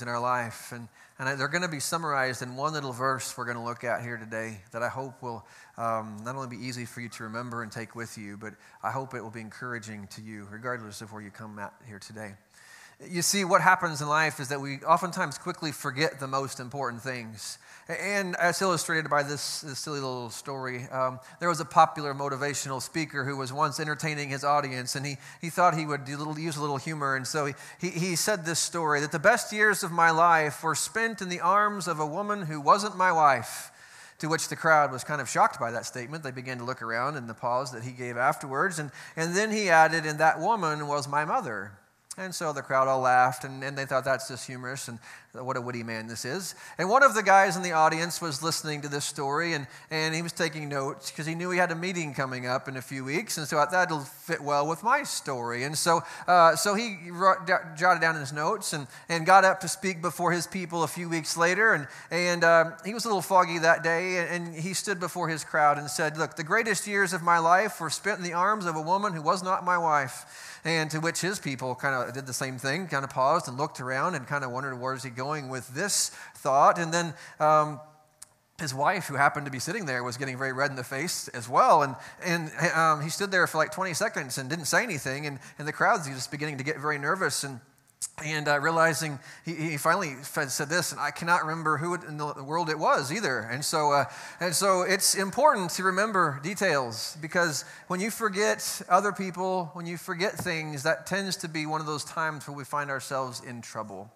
in our life. And, and they're going to be summarized in one little verse we're going to look at here today that I hope will um, not only be easy for you to remember and take with you, but I hope it will be encouraging to you, regardless of where you come at here today. You see, what happens in life is that we oftentimes quickly forget the most important things. And as illustrated by this, this silly little story, um, there was a popular motivational speaker who was once entertaining his audience, and he, he thought he would little, use a little humor. And so he, he, he said this story that the best years of my life were spent in the arms of a woman who wasn't my wife. To which the crowd was kind of shocked by that statement. They began to look around in the pause that he gave afterwards. And, and then he added, And that woman was my mother. And so the crowd all laughed, and, and they thought that's just humorous. And what a witty man this is. And one of the guys in the audience was listening to this story and, and he was taking notes because he knew he had a meeting coming up in a few weeks. And so that'll fit well with my story. And so, uh, so he wrote, jotted down his notes and, and got up to speak before his people a few weeks later. And, and uh, he was a little foggy that day. And, and he stood before his crowd and said, Look, the greatest years of my life were spent in the arms of a woman who was not my wife. And to which his people kind of did the same thing, kind of paused and looked around and kind of wondered, where's he going? Going with this thought. And then um, his wife, who happened to be sitting there, was getting very red in the face as well. And, and um, he stood there for like 20 seconds and didn't say anything. And, and the crowd's just beginning to get very nervous. And and uh, realizing he, he, finally said this, and I cannot remember who in the world it was either. And so, uh, and so it's important to remember details because when you forget other people, when you forget things, that tends to be one of those times where we find ourselves in trouble.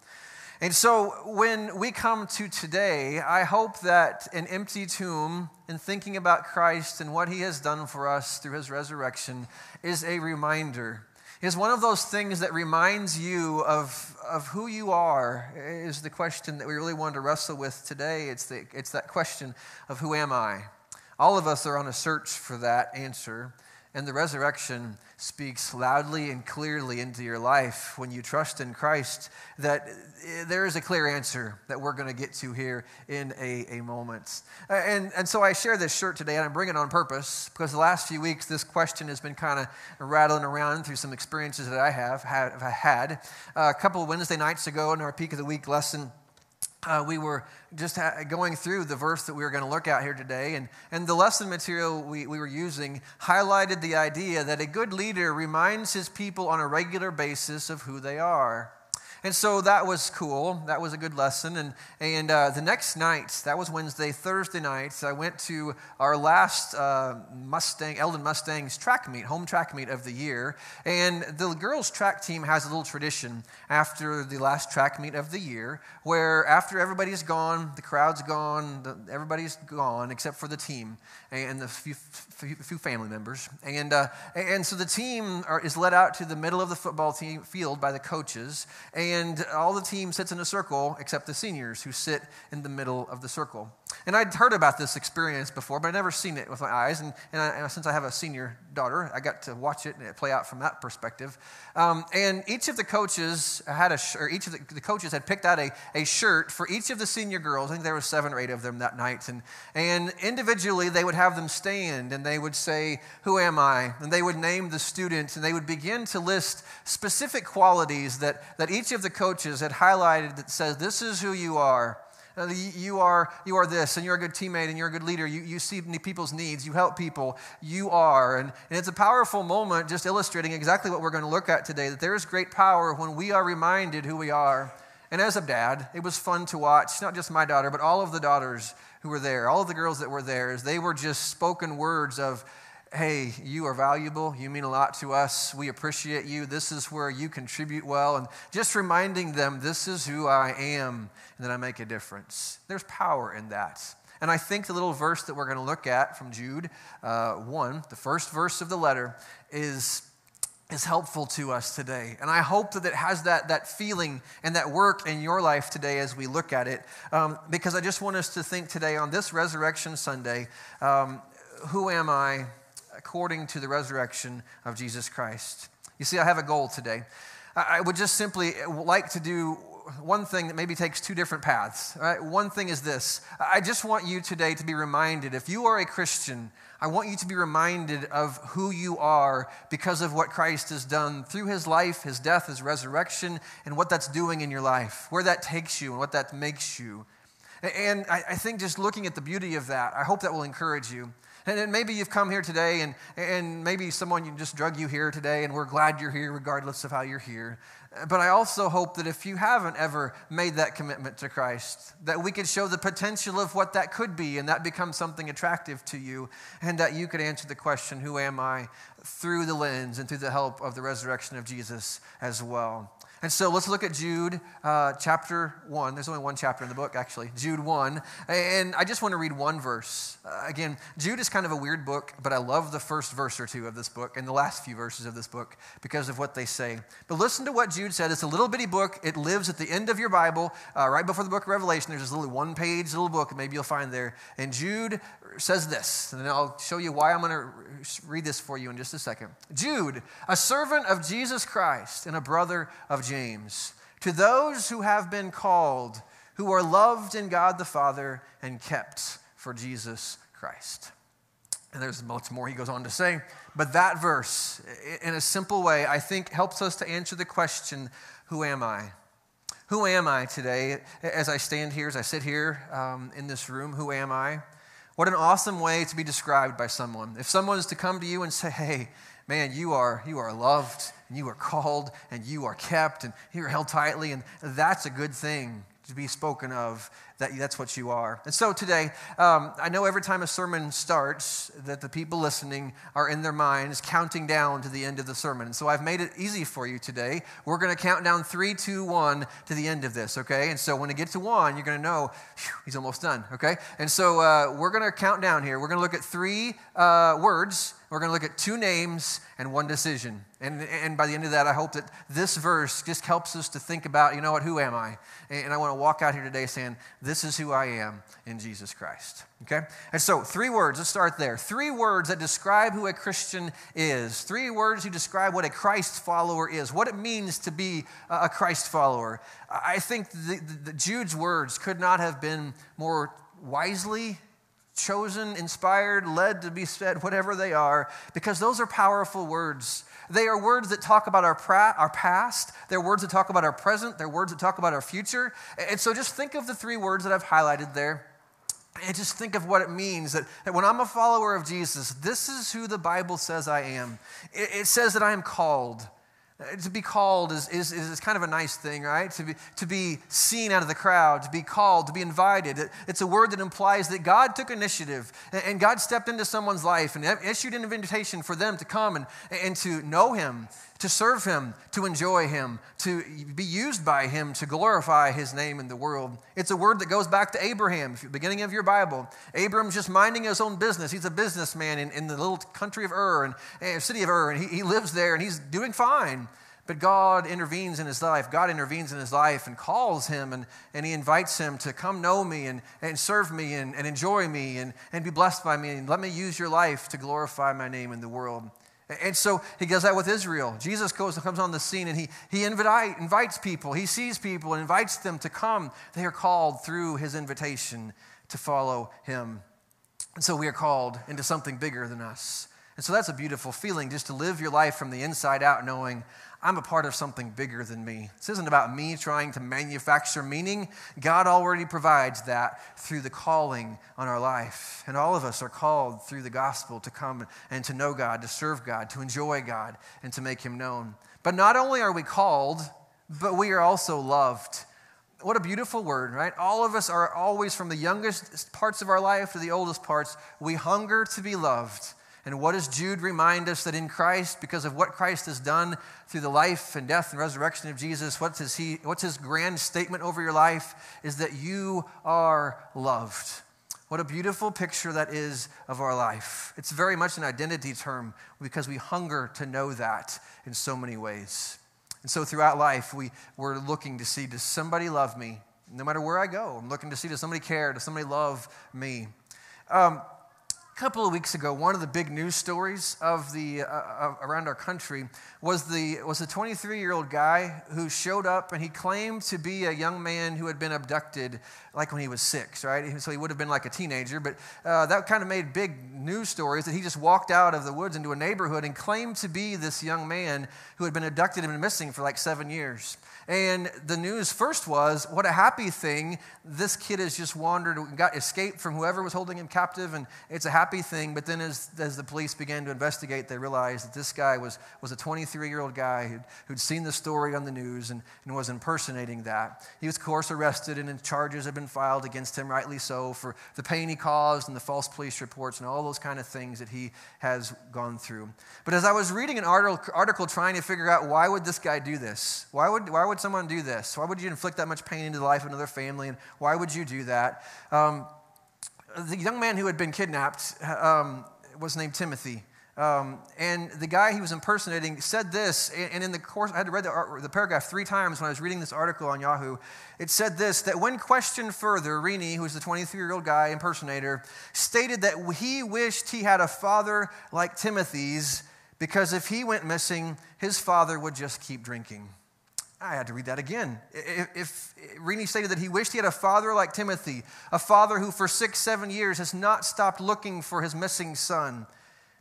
And so when we come to today, I hope that an empty tomb and thinking about Christ and what he has done for us through his resurrection is a reminder. Is one of those things that reminds you of, of who you are, is the question that we really want to wrestle with today. It's, the, it's that question of who am I? All of us are on a search for that answer. And the resurrection speaks loudly and clearly into your life when you trust in Christ that eh, there is a clear answer that we're going to get to here in a, a moment. And, and so I share this shirt today, and I'm bringing it on purpose because the last few weeks this question has been kind of rattling around through some experiences that I have, have had. Uh, a couple of Wednesday nights ago in our Peak of the Week lesson, uh, we were just ha- going through the verse that we were going to look at here today, and, and the lesson material we, we were using highlighted the idea that a good leader reminds his people on a regular basis of who they are. And so that was cool. That was a good lesson. And, and uh, the next night, that was Wednesday, Thursday night, I went to our last uh, Mustang, Eldon Mustangs track meet, home track meet of the year. And the girls' track team has a little tradition after the last track meet of the year where after everybody's gone, the crowd's gone, the, everybody's gone except for the team and the few, few, few family members. And, uh, and so the team are, is led out to the middle of the football team field by the coaches. And and all the team sits in a circle except the seniors who sit in the middle of the circle. And I'd heard about this experience before, but I'd never seen it with my eyes. And, and, I, and since I have a senior daughter, I got to watch it and it play out from that perspective. Um, and each of the coaches had a, sh- or each of the, the, coaches had picked out a, a shirt for each of the senior girls. I think there were seven or eight of them that night. And, and individually, they would have them stand and they would say, Who am I? And they would name the student and they would begin to list specific qualities that, that each of the coaches had highlighted that says, This is who you are. Uh, you are, you are this, and you're a good teammate, and you're a good leader. You, you see people's needs, you help people. You are. And, and it's a powerful moment just illustrating exactly what we're going to look at today that there is great power when we are reminded who we are. And as a dad, it was fun to watch, not just my daughter, but all of the daughters who were there, all of the girls that were there, as they were just spoken words of, hey, you are valuable. You mean a lot to us. We appreciate you. This is where you contribute well. And just reminding them, this is who I am and that I make a difference. There's power in that. And I think the little verse that we're going to look at from Jude uh, 1, the first verse of the letter, is, is helpful to us today. And I hope that it has that, that feeling and that work in your life today as we look at it. Um, because I just want us to think today on this Resurrection Sunday um, who am I according to the resurrection of Jesus Christ? You see, I have a goal today. I would just simply like to do one thing that maybe takes two different paths. Right? One thing is this I just want you today to be reminded if you are a Christian, I want you to be reminded of who you are because of what Christ has done through his life, his death, his resurrection, and what that's doing in your life, where that takes you, and what that makes you. And I, I think just looking at the beauty of that, I hope that will encourage you. And then maybe you've come here today, and, and maybe someone just drug you here today, and we're glad you're here regardless of how you're here. But I also hope that if you haven't ever made that commitment to Christ, that we could show the potential of what that could be, and that becomes something attractive to you, and that you could answer the question, Who am I? through the lens and through the help of the resurrection of Jesus as well. And so let's look at Jude uh, chapter 1. There's only one chapter in the book, actually. Jude 1. And I just want to read one verse. Uh, again, Jude is kind of a weird book, but I love the first verse or two of this book and the last few verses of this book because of what they say. But listen to what Jude said. It's a little bitty book. It lives at the end of your Bible, uh, right before the book of Revelation. There's this little one page little book, maybe you'll find there. And Jude says this, and I'll show you why I'm going to read this for you in just a second. Jude, a servant of Jesus Christ and a brother of James, to those who have been called, who are loved in God the Father and kept for Jesus Christ. And there's much more he goes on to say. But that verse, in a simple way, I think helps us to answer the question who am I? Who am I today as I stand here, as I sit here um, in this room? Who am I? What an awesome way to be described by someone. If someone is to come to you and say, hey, man, you are, you are loved, and you are called, and you are kept, and you're held tightly, and that's a good thing to be spoken of that that's what you are. And so today, um, I know every time a sermon starts, that the people listening are in their minds counting down to the end of the sermon. And so I've made it easy for you today. We're going to count down three, two, one to the end of this, okay? And so when it gets to one, you're going to know he's almost done, okay? And so uh, we're going to count down here. We're going to look at three uh, words we're going to look at two names and one decision. And, and by the end of that, I hope that this verse just helps us to think about, you know what, who am I? And I want to walk out here today saying, this is who I am in Jesus Christ. Okay? And so, three words, let's start there. Three words that describe who a Christian is. Three words who describe what a Christ follower is, what it means to be a Christ follower. I think the, the, the Jude's words could not have been more wisely chosen, inspired, led to be said, whatever they are, because those are powerful words. They are words that talk about our, pra- our past, they're words that talk about our present, they're words that talk about our future. And so just think of the three words that I've highlighted there. And just think of what it means that, that when I'm a follower of Jesus, this is who the Bible says I am. It, it says that I am called. Uh, to be called is, is, is kind of a nice thing, right? To be, to be seen out of the crowd, to be called, to be invited. It, it's a word that implies that God took initiative and, and, God stepped into someone's life and issued an invitation for them to come and, and to know Him, to serve Him, to enjoy Him, to be used by Him to glorify His name in the world. It's a word that goes back to Abraham, beginning of your Bible. Abram's just minding his own business. He's a businessman in, in the little country of Ur and, and city of Ur, and he, he lives there and he's doing fine. But God intervenes in his life. God intervenes in his life and calls him and, and he invites him to come know me and, and serve me and, and enjoy me and, and be blessed by me and let me use your life to glorify my name in the world. And so he does that with Israel. Jesus goes and comes on the scene and he, he invite, invites people. He sees people and invites them to come. They are called through his invitation to follow him. And so we are called into something bigger than us. And so that's a beautiful feeling just to live your life from the inside out knowing I'm a part of something bigger than me. This isn't about me trying to manufacture meaning. God already provides that through the calling on our life. And all of us are called through the gospel to come and to know God, to serve God, to enjoy God, and to make Him known. But not only are we called, but we are also loved. What a beautiful word, right? All of us are always, from the youngest parts of our life to the oldest parts, we hunger to be loved. And what does Jude remind us that in Christ, because of what Christ has done through the life and death and resurrection of Jesus, what's his, he, what's his grand statement over your life? Is that you are loved. What a beautiful picture that is of our life. It's very much an identity term because we hunger to know that in so many ways. And so throughout life, we, we're looking to see does somebody love me? No matter where I go, I'm looking to see does somebody care? Does somebody love me? Um, A couple of weeks ago, one of the big news stories of the uh, uh, around our country was the was a 23 year old guy who showed up and he claimed to be a young man who had been abducted like when he was six, right? So he would have been like a teenager, but uh, that kind of made big news stories that he just walked out of the woods into a neighborhood and claimed to be this young man who had been abducted and been missing for like seven years. And the news first was, what a happy thing. This kid has just wandered, got escaped from whoever was holding him captive, and it's a happy thing. But then as, as the police began to investigate, they realized that this guy was, was a 23 year old guy who'd, who'd seen the story on the news and, and was impersonating that. He was, of course, arrested, and charges had been filed against him, rightly so, for the pain he caused and the false police reports and all those kind of things that he has gone through. But as I was reading an article, article trying to figure out why would this guy do this? Why would, why would would someone do this? Why would you inflict that much pain into the life of another family? And why would you do that? Um, the young man who had been kidnapped um, was named Timothy. Um, and the guy he was impersonating said this, and in the course, I had to read the, the, paragraph three times when I was reading this article on Yahoo. It said this that when questioned further, Rini, who's the 23 year old guy impersonator, stated that he wished he had a father like Timothy's because if he went missing, his father would just keep drinking. I had to read that again. If, if stated that he wished he had a father like Timothy, a father who for six, seven years has not stopped looking for his missing son,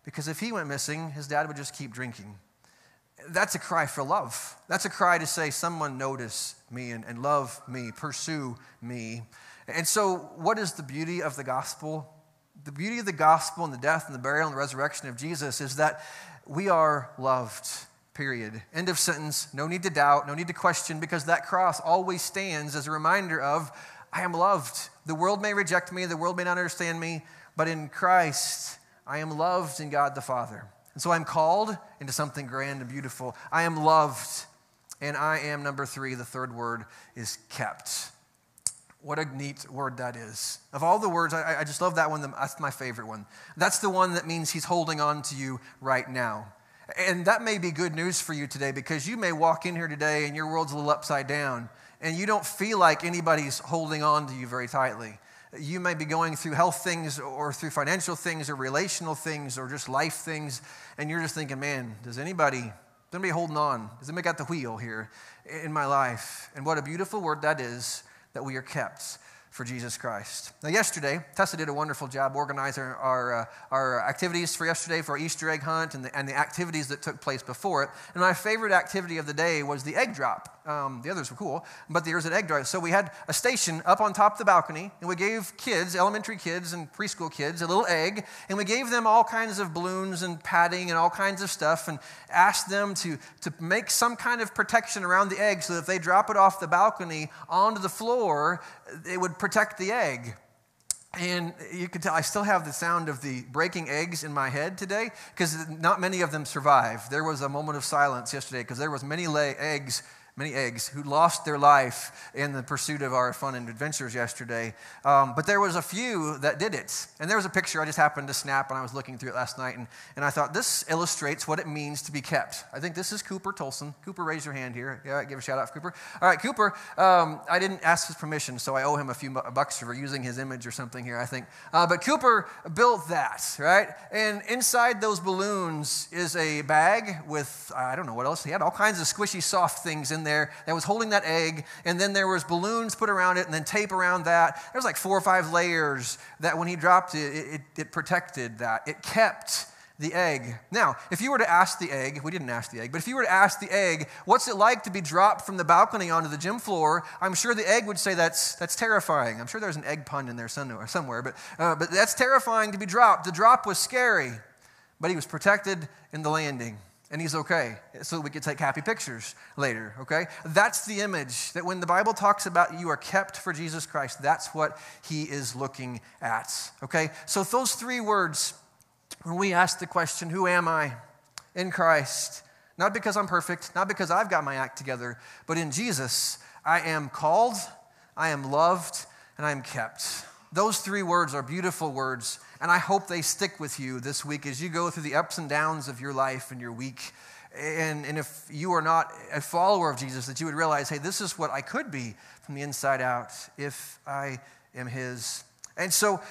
because if he went missing, his dad would just keep drinking. That's a cry for love. That's a cry to say, someone notice me and, and love me, pursue me. And so, what is the beauty of the gospel? The beauty of the gospel and the death and the burial and the resurrection of Jesus is that we are loved period. End of sentence. No need to doubt, no need to question, because that cross always stands as a reminder of, I am loved. The world may reject me, the world may not understand me, but in Christ, I am loved in God the Father. And so I'm called into something grand and beautiful. I am loved, and I am number three. The third word is kept. What a neat word that is. Of all the words, I, I just love that one. That's my favorite one. That's the one that means he's holding on to you right now. And that may be good news for you today because you may walk in here today and your world's a little upside down and you don't feel like anybody's holding on to you very tightly. You may be going through health things or through financial things or relational things or just life things, and you're just thinking, man, does anybody, does anybody holding on? Does anybody got the wheel here in my life? And what a beautiful word that is that we are kept for Jesus Christ. Now, yesterday, Tessa did a wonderful job organizing our, uh, our activities for yesterday for our Easter egg hunt and the, and the activities that took place before it. And my favorite activity of the day was the egg drop. Um, the others were cool, but there's an egg drive. So we had a station up on top of the balcony, and we gave kids, elementary kids and preschool kids, a little egg, and we gave them all kinds of balloons and padding and all kinds of stuff, and asked them to, to make some kind of protection around the egg so that if they drop it off the balcony onto the floor, it would protect the egg. And you can tell I still have the sound of the breaking eggs in my head today because not many of them survived. There was a moment of silence yesterday because there was many lay eggs many eggs, who lost their life in the pursuit of our fun and adventures yesterday. Um, but there was a few that did it. And there was a picture I just happened to snap when I was looking through it last night. And, and I thought, this illustrates what it means to be kept. I think this is Cooper Tolson. Cooper, raise your hand here. Yeah, give a shout out for Cooper. All right, Cooper, um, I didn't ask his permission, so I owe him a few bucks for using his image or something here, I think. Uh, but Cooper built that, right? And inside those balloons is a bag with, I don't know what else. He had all kinds of squishy, soft things in there that was holding that egg, and then there was balloons put around it, and then tape around that. There was like four or five layers that when he dropped it, it, it protected that. It kept the egg. Now, if you were to ask the egg, we didn't ask the egg, but if you were to ask the egg, what's it like to be dropped from the balcony onto the gym floor? I'm sure the egg would say that's, that's terrifying. I'm sure there's an egg pun in there somewhere, somewhere but, uh, but that's terrifying to be dropped. The drop was scary, but he was protected in the landing and he's okay so we could take happy pictures later okay? That's the image that when the bible talks about you are kept for jesus christ that's what he is looking at okay? So those three words when we ask the question who am i in christ? Not because i'm perfect not because i've got my act together but in jesus i am called i am loved and i am kept those three words are beautiful words and I hope they stick with you this week as you go through the ups and downs of your life and your week. And, and if you are not a follower of Jesus, that you would realize, hey, this is what I could be from the inside out if I am His. And so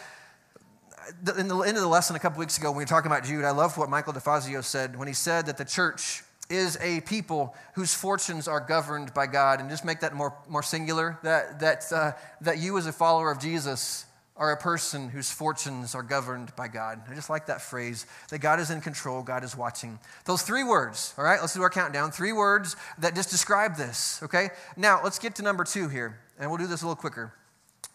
in the end of the lesson a couple weeks ago, when we were talking about Jude, I love what Michael DeFazio said when he said that the church is a people whose fortunes are governed by God. And just make that more, more singular, that, that, uh, that you as a follower of Jesus are a person whose fortunes are governed by God. I just like that phrase that God is in control, God is watching. Those three words, all right, let's do our countdown. Three words that just describe this, okay? Now, let's get to number two here, and we'll do this a little quicker.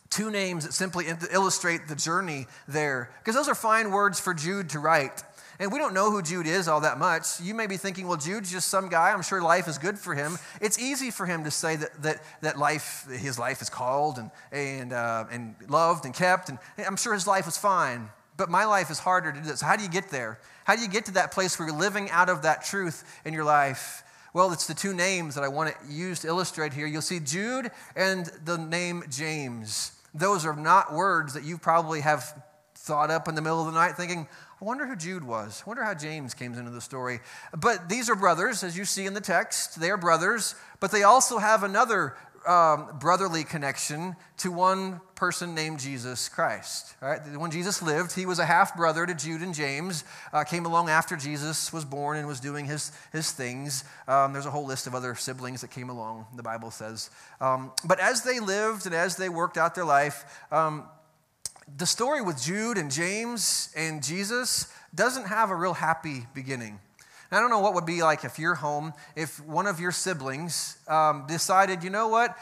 Two names that simply illustrate the journey there, because those are fine words for Jude to write. And we don't know who Jude is all that much. You may be thinking, well, Jude's just some guy. I'm sure life is good for him. It's easy for him to say that, that, that life, his life is called and, and, uh, and loved and kept. And I'm sure his life is fine. But my life is harder to do this. How do you get there? How do you get to that place where you're living out of that truth in your life? Well, it's the two names that I want to use to illustrate here. You'll see Jude and the name James. Those are not words that you probably have thought up in the middle of the night thinking, I wonder who Jude was. I wonder how James came into the story. But these are brothers, as you see in the text. They are brothers, but they also have another um, brotherly connection to one person named Jesus Christ. Right? When Jesus lived, he was a half brother to Jude and James. Uh, came along after Jesus was born and was doing his, his things. Um, there's a whole list of other siblings that came along, the Bible says. Um, but as they lived and as they worked out their life, um, the story with Jude and James and Jesus doesn't have a real happy beginning. I don't know what would be like if you're home, if one of your siblings um, decided, you know what,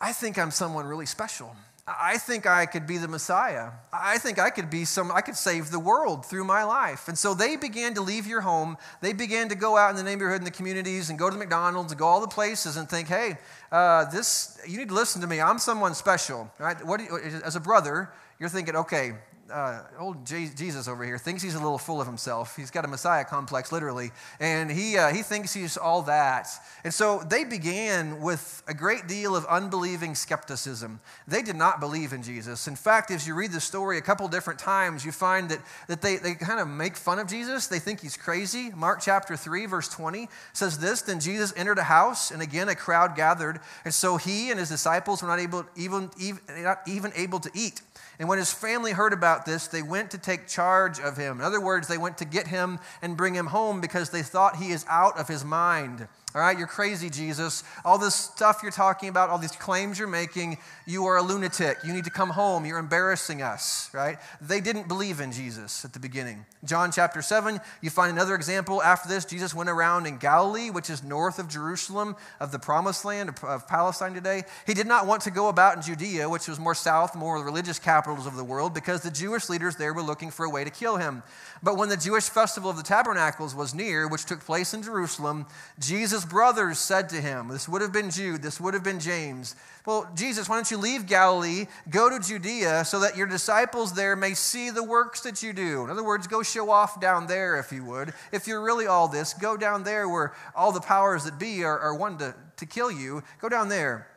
I think I'm someone really special. I think I could be the Messiah. I think I could be some, I could save the world through my life. And so they began to leave your home. They began to go out in the neighborhood and the communities and go to the McDonald's and go all the places and think, hey, uh, this, you need to listen to me. I'm someone special, right? What you, as a brother, you're thinking, okay, uh, old Jesus over here thinks he's a little full of himself. He's got a Messiah complex, literally, and he, uh, he thinks he's all that. And so they began with a great deal of unbelieving skepticism. They did not believe in Jesus. In fact, as you read the story a couple different times, you find that, that they, they kind of make fun of Jesus. They think he's crazy. Mark chapter 3, verse 20 says this Then Jesus entered a house, and again a crowd gathered, and so he and his disciples were not, able, even, even, not even able to eat. And when his family heard about this, they went to take charge of him. In other words, they went to get him and bring him home because they thought he is out of his mind. All right, you're crazy, Jesus. All this stuff you're talking about, all these claims you're making, you are a lunatic. You need to come home. You're embarrassing us, right? They didn't believe in Jesus at the beginning. John chapter 7, you find another example. After this, Jesus went around in Galilee, which is north of Jerusalem, of the promised land of Palestine today. He did not want to go about in Judea, which was more south, more religious capitals of the world, because the Jewish leaders there were looking for a way to kill him. But when the Jewish festival of the tabernacles was near, which took place in Jerusalem, Jesus' brothers said to him, This would have been Jude, this would have been James. Well, Jesus, why don't you leave Galilee, go to Judea, so that your disciples there may see the works that you do? In other words, go show off down there, if you would. If you're really all this, go down there where all the powers that be are, are one to, to kill you. Go down there.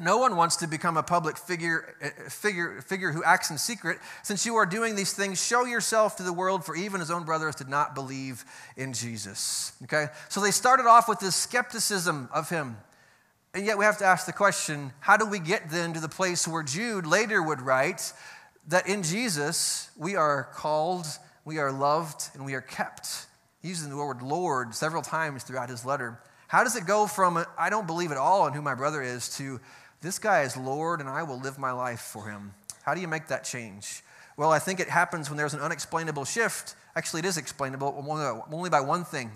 No one wants to become a public figure, eh, figure, figure who acts in secret. Since you are doing these things, show yourself to the world, for even his own brothers did not believe in Jesus. Okay? So they started off with this skepticism of him. And yet we have to ask the question how do we get then to the place where Jude later would write that in Jesus we are called, we are loved, and we are kept? Using the word Lord several times throughout his letter. How does it go from I don't believe at all in who my brother is to this guy is Lord and I will live my life for him. How do you make that change? Well, I think it happens when there's an unexplainable shift. Actually, it is explainable only by one thing.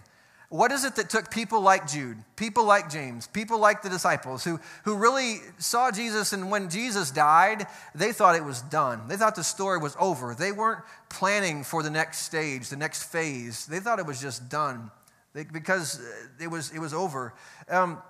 What is it that took people like Jude, people like James, people like the disciples who, who really saw Jesus and when Jesus died, they thought it was done. They thought the story was over. They weren't planning for the next stage, the next phase. They thought it was just done they, because it was, it was over. Um,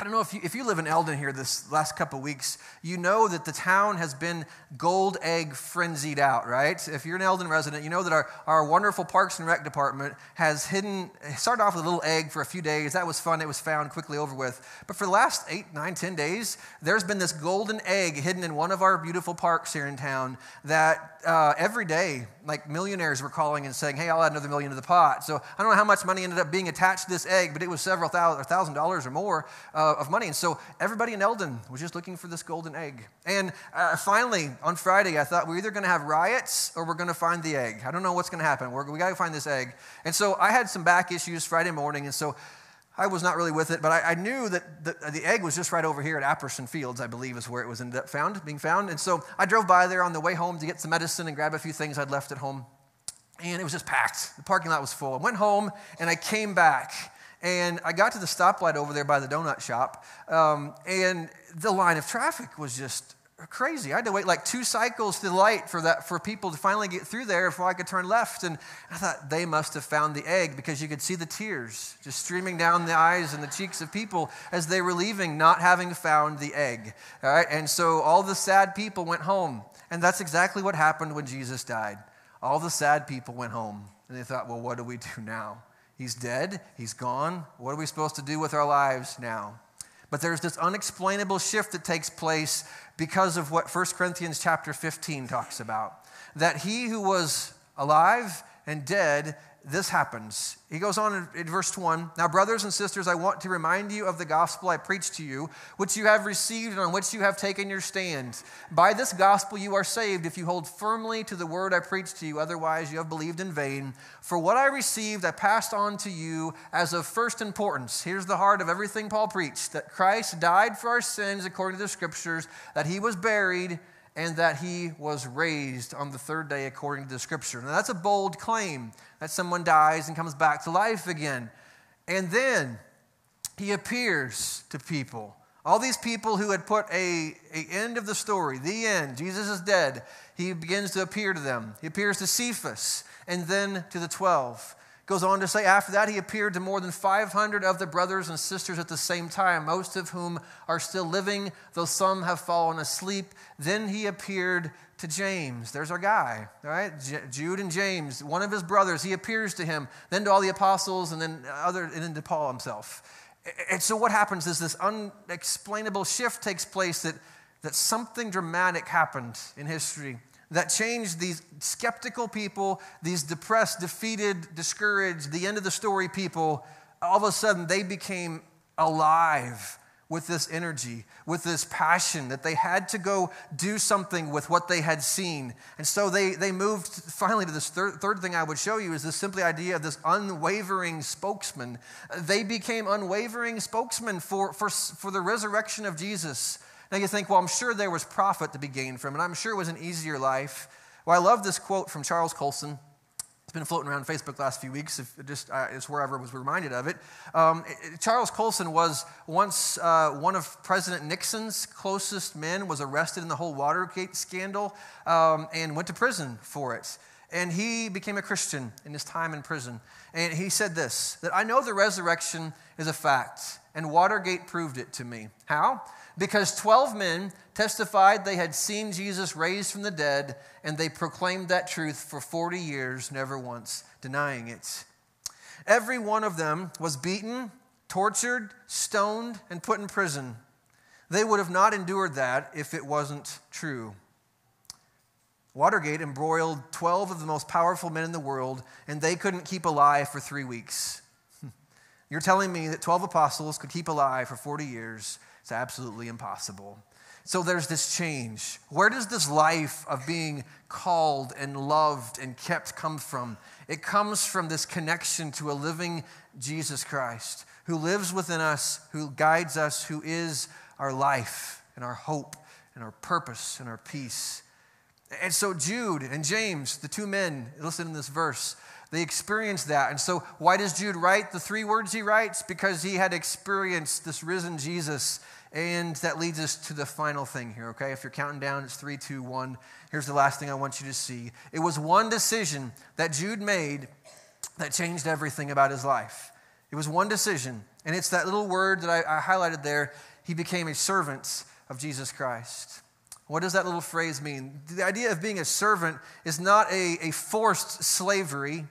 I don't know if you, if you live in Eldon here this last couple weeks, you know that the town has been gold egg frenzied out, right? If you're an Eldon resident, you know that our, our wonderful Parks and Rec department has hidden, started off with a little egg for a few days. That was fun. It was found quickly over with. But for the last eight, nine, ten days, there's been this golden egg hidden in one of our beautiful parks here in town that uh, every day, like millionaires were calling and saying, hey, I'll add another million to the pot. So I don't know how much money ended up being attached to this egg, but it was several thousand, thousand dollars or more. Uh, uh, of money. And so everybody in Eldon was just looking for this golden egg. And uh, finally, on Friday, I thought we're either going to have riots or we're going to find the egg. I don't know what's going to happen. We're, we got to find this egg. And so I had some back issues Friday morning. And so I was not really with it, but I, I knew that the, the, egg was just right over here at Apperson Fields, I believe is where it was ended up found, being found. And so I drove by there on the way home to get some medicine and grab a few things I'd left at home. And it was just packed. The parking lot was full. I went home and I came back and I got to the stoplight over there by the donut shop. Um, and the line of traffic was just crazy. I had to wait like two cycles to the light for that for people to finally get through there before I could turn left. And I thought they must have found the egg because you could see the tears just streaming down the eyes and the cheeks of people as they were leaving, not having found the egg. All right, and so all the sad people went home, and that's exactly what happened when Jesus died. All the sad people went home, and they thought, well, what do we do now? He's dead. He's gone. What are we supposed to do with our lives now? But there's this unexplainable shift that takes place because of what 1 Corinthians chapter 15 talks about. That he who was alive and dead this happens. He goes on in, verse 1 Now, brothers and sisters, I want to remind you of the gospel I preached to you, which you have received and on which you have taken your stand. By this gospel you are saved if you hold firmly to the word I preached to you, otherwise, you have believed in vain. For what I received, I passed on to you as of first importance. Here's the heart of everything Paul preached that Christ died for our sins according to the scriptures, that he was buried and that he was raised on the third day according to the scripture. Now, that's a bold claim that someone dies and comes back to life again. And then he appears to people. All these people who had put a, a end of the story, the end, Jesus is dead, he begins to appear to them. He appears to Cephas and then to the 12. Goes on to say, after that, he appeared to more than 500 of the brothers and sisters at the same time, most of whom are still living, though some have fallen asleep. Then he appeared to James. There's our guy, right? Jude and James, one of his brothers. He appears to him, then to all the apostles, and then other, and then to Paul himself. And so what happens is this unexplainable shift takes place that, that something dramatic happened in history that changed these skeptical people, these depressed, defeated, discouraged, the end of the story people. All of a sudden, they became alive with this energy, with this passion that they had to go do something with what they had seen. And so they, they moved finally to this third, third thing I would show you is this simply idea of this unwavering spokesman. They became unwavering spokesmen for, for, for the resurrection of Jesus. Now you think, well, I'm sure there was profit to be gained from it. I'm sure it was an easier life. Well, I love this quote from Charles Colson. It's been floating around Facebook the last few weeks. If just uh, it's wherever I was reminded of it. Um, it Charles Colson was once uh, one of President Nixon's closest men. Was arrested in the whole Watergate scandal um, and went to prison for it. And he became a Christian in his time in prison. And he said this: that I know the resurrection is a fact, and Watergate proved it to me. How? Because 12 men testified they had seen Jesus raised from the dead, and they proclaimed that truth for 40 years, never once denying it. Every one of them was beaten, tortured, stoned, and put in prison. They would have not endured that if it wasn't true. Watergate embroiled 12 of the most powerful men in the world, and they couldn't keep alive for three weeks. You're telling me that 12 apostles could keep alive for 40 years it's absolutely impossible. So there's this change. Where does this life of being called and loved and kept come from? It comes from this connection to a living Jesus Christ who lives within us, who guides us, who is our life and our hope and our purpose and our peace. And so Jude and James, the two men, listen in this verse, they experienced that. And so, why does Jude write the three words he writes? Because he had experienced this risen Jesus and that leads us to the final thing here, okay? If you're counting down, it's three, two, one. Here's the last thing I want you to see. It was one decision that Jude made that changed everything about his life. It was one decision, and it's that little word that I, I highlighted there. He became a servant of Jesus Christ. What does that little phrase mean? The idea of being a servant is not a, a forced slavery.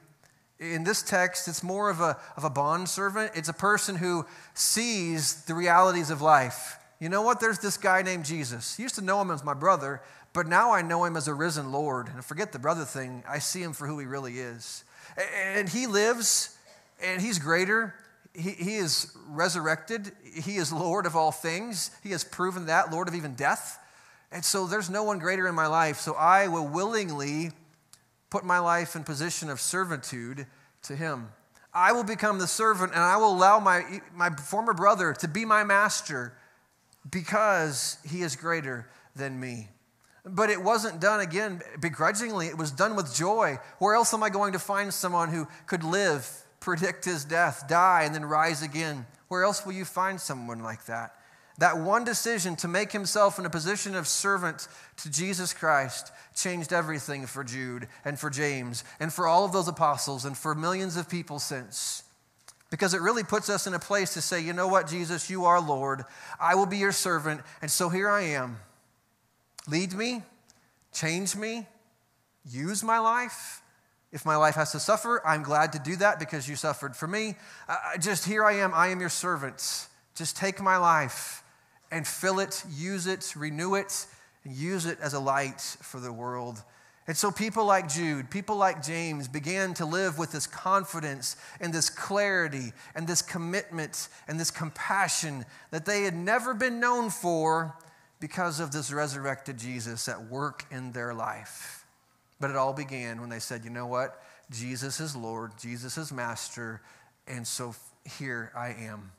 In this text, it's more of a, of a bond servant. It's a person who sees the realities of life. You know what? There's this guy named Jesus. I used to know him as my brother, but now I know him as a risen Lord. And forget the brother thing, I see him for who he really is. And he lives, and he's greater. he, he is resurrected. He is Lord of all things. He has proven that, Lord of even death. And so there's no one greater in my life. So I will willingly put my life in position of servitude to him. I will become the servant and I will allow my, my former brother to be my master because he is greater than me. But it wasn't done again begrudgingly, it was done with joy. Where else am I going to find someone who could live, predict his death, die, and then rise again? Where else will you find someone like that? That one decision to make himself in a position of servant to Jesus Christ changed everything for Jude and for James and for all of those apostles and for millions of people since. Because it really puts us in a place to say, you know what, Jesus, you are Lord. I will be your servant. And so here I am. Lead me, change me, use my life. If my life has to suffer, I'm glad to do that because you suffered for me. Uh, just here I am. I am your servant. Just take my life and fill it, use it, renew it, and use it as a light for the world. And so people like Jude, people like James began to live with this confidence and this clarity and this commitment and this compassion that they had never been known for because of this resurrected Jesus at work in their life. But it all began when they said, you know what? Jesus is Lord, Jesus is Master, and so here I am.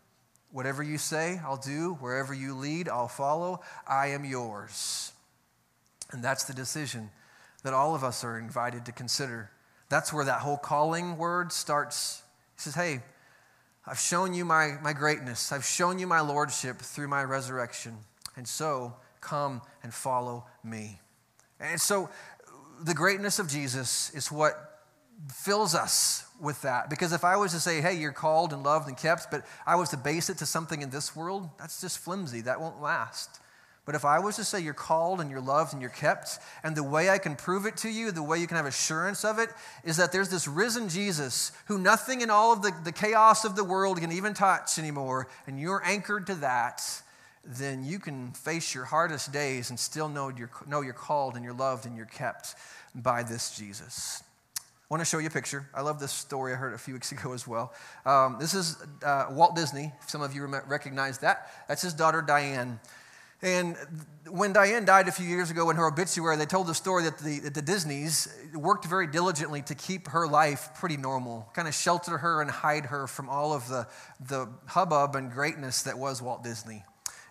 Whatever you say, I'll do. Wherever you lead, I'll follow. I am yours. And that's the decision that all of us are invited to consider. That's where that whole calling word starts. He says, Hey, I've shown you my, my greatness, I've shown you my lordship through my resurrection. And so come and follow me. And so the greatness of Jesus is what fills us with that. Because if I was to say, hey, you're called and loved and kept, but I was to base it to something in this world, that's just flimsy. That won't last. But if I was to say you're called and you're loved and you're kept, and the way I can prove it to you, the way you can have assurance of it, is that there's this risen Jesus who nothing in all of the, the chaos of the world can even touch anymore, and you're anchored to that, then you can face your hardest days and still know you're, know you're called and you're loved and you're kept by this Jesus. I want to show you a picture. I love this story. I heard a few weeks ago as well. Um, this is uh, Walt Disney. Some of you recognize that. That's his daughter, Diane. And when Diane died a few years ago in her obituary, they told the story that the, that the Disneys worked very diligently to keep her life pretty normal, kind of shelter her and hide her from all of the, the hubbub and greatness that was Walt Disney.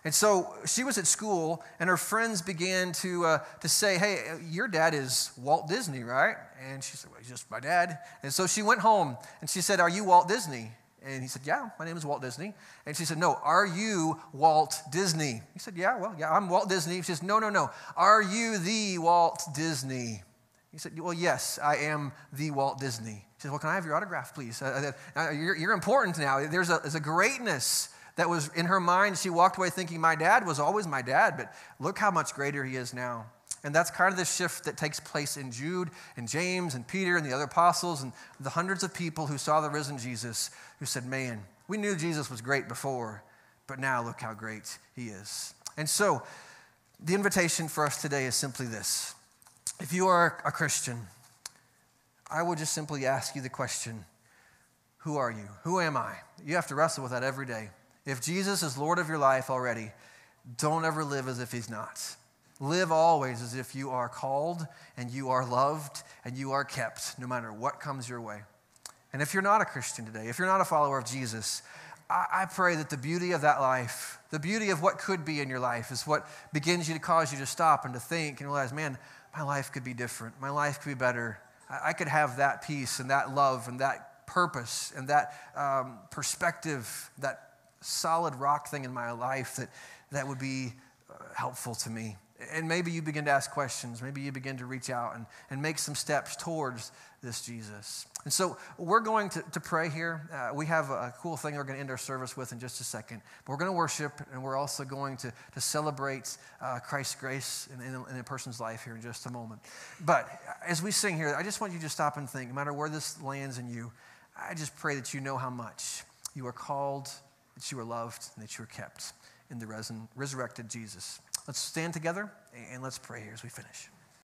And so she was at school, and her friends began to, uh, to say, Hey, your dad is Walt Disney, right? And she said, Well, he's just my dad. And so she went home and she said, Are you Walt Disney? And he said, Yeah, my name is Walt Disney. And she said, No, are you Walt Disney? He said, Yeah, well, yeah, I'm Walt Disney. She says, No, no, no. Are you the Walt Disney? He said, Well, yes, I am the Walt Disney. She said, Well, can I have your autograph, please? Uh, uh, you're, you're important now. There's a, there's a greatness that was in her mind. She walked away thinking, My dad was always my dad, but look how much greater he is now. And that's kind of the shift that takes place in Jude and James and Peter and the other apostles and the hundreds of people who saw the risen Jesus who said, Man, we knew Jesus was great before, but now look how great he is. And so, the invitation for us today is simply this if you are a Christian, I will just simply ask you the question Who are you? Who am I? You have to wrestle with that every day. If Jesus is Lord of your life already, don't ever live as if he's not. Live always as if you are called and you are loved and you are kept no matter what comes your way. And if you're not a Christian today, if you're not a follower of Jesus, I, pray that the beauty of that life, the beauty of what could be in your life, is what begins you to cause you to stop and to think and realize, man, my life could be different. My life could be better. I, I could have that peace and that love and that purpose and that um, perspective, that solid rock thing in my life that, that would be uh, helpful to me. And maybe you begin to ask questions. Maybe you begin to reach out and, and make some steps towards this Jesus. And so we're going to, to pray here. Uh, we have a cool thing we're going to end our service with in just a second. But we're going to worship, and we're also going to, to celebrate uh, Christ's grace in, in, in, a person's life here in just a moment. But as we sing here, I just want you to stop and think, no matter where this lands in you, I just pray that you know how much you are called that you are loved, and that you are kept in the resurrected Jesus. Let's stand together and let's pray here as we finish.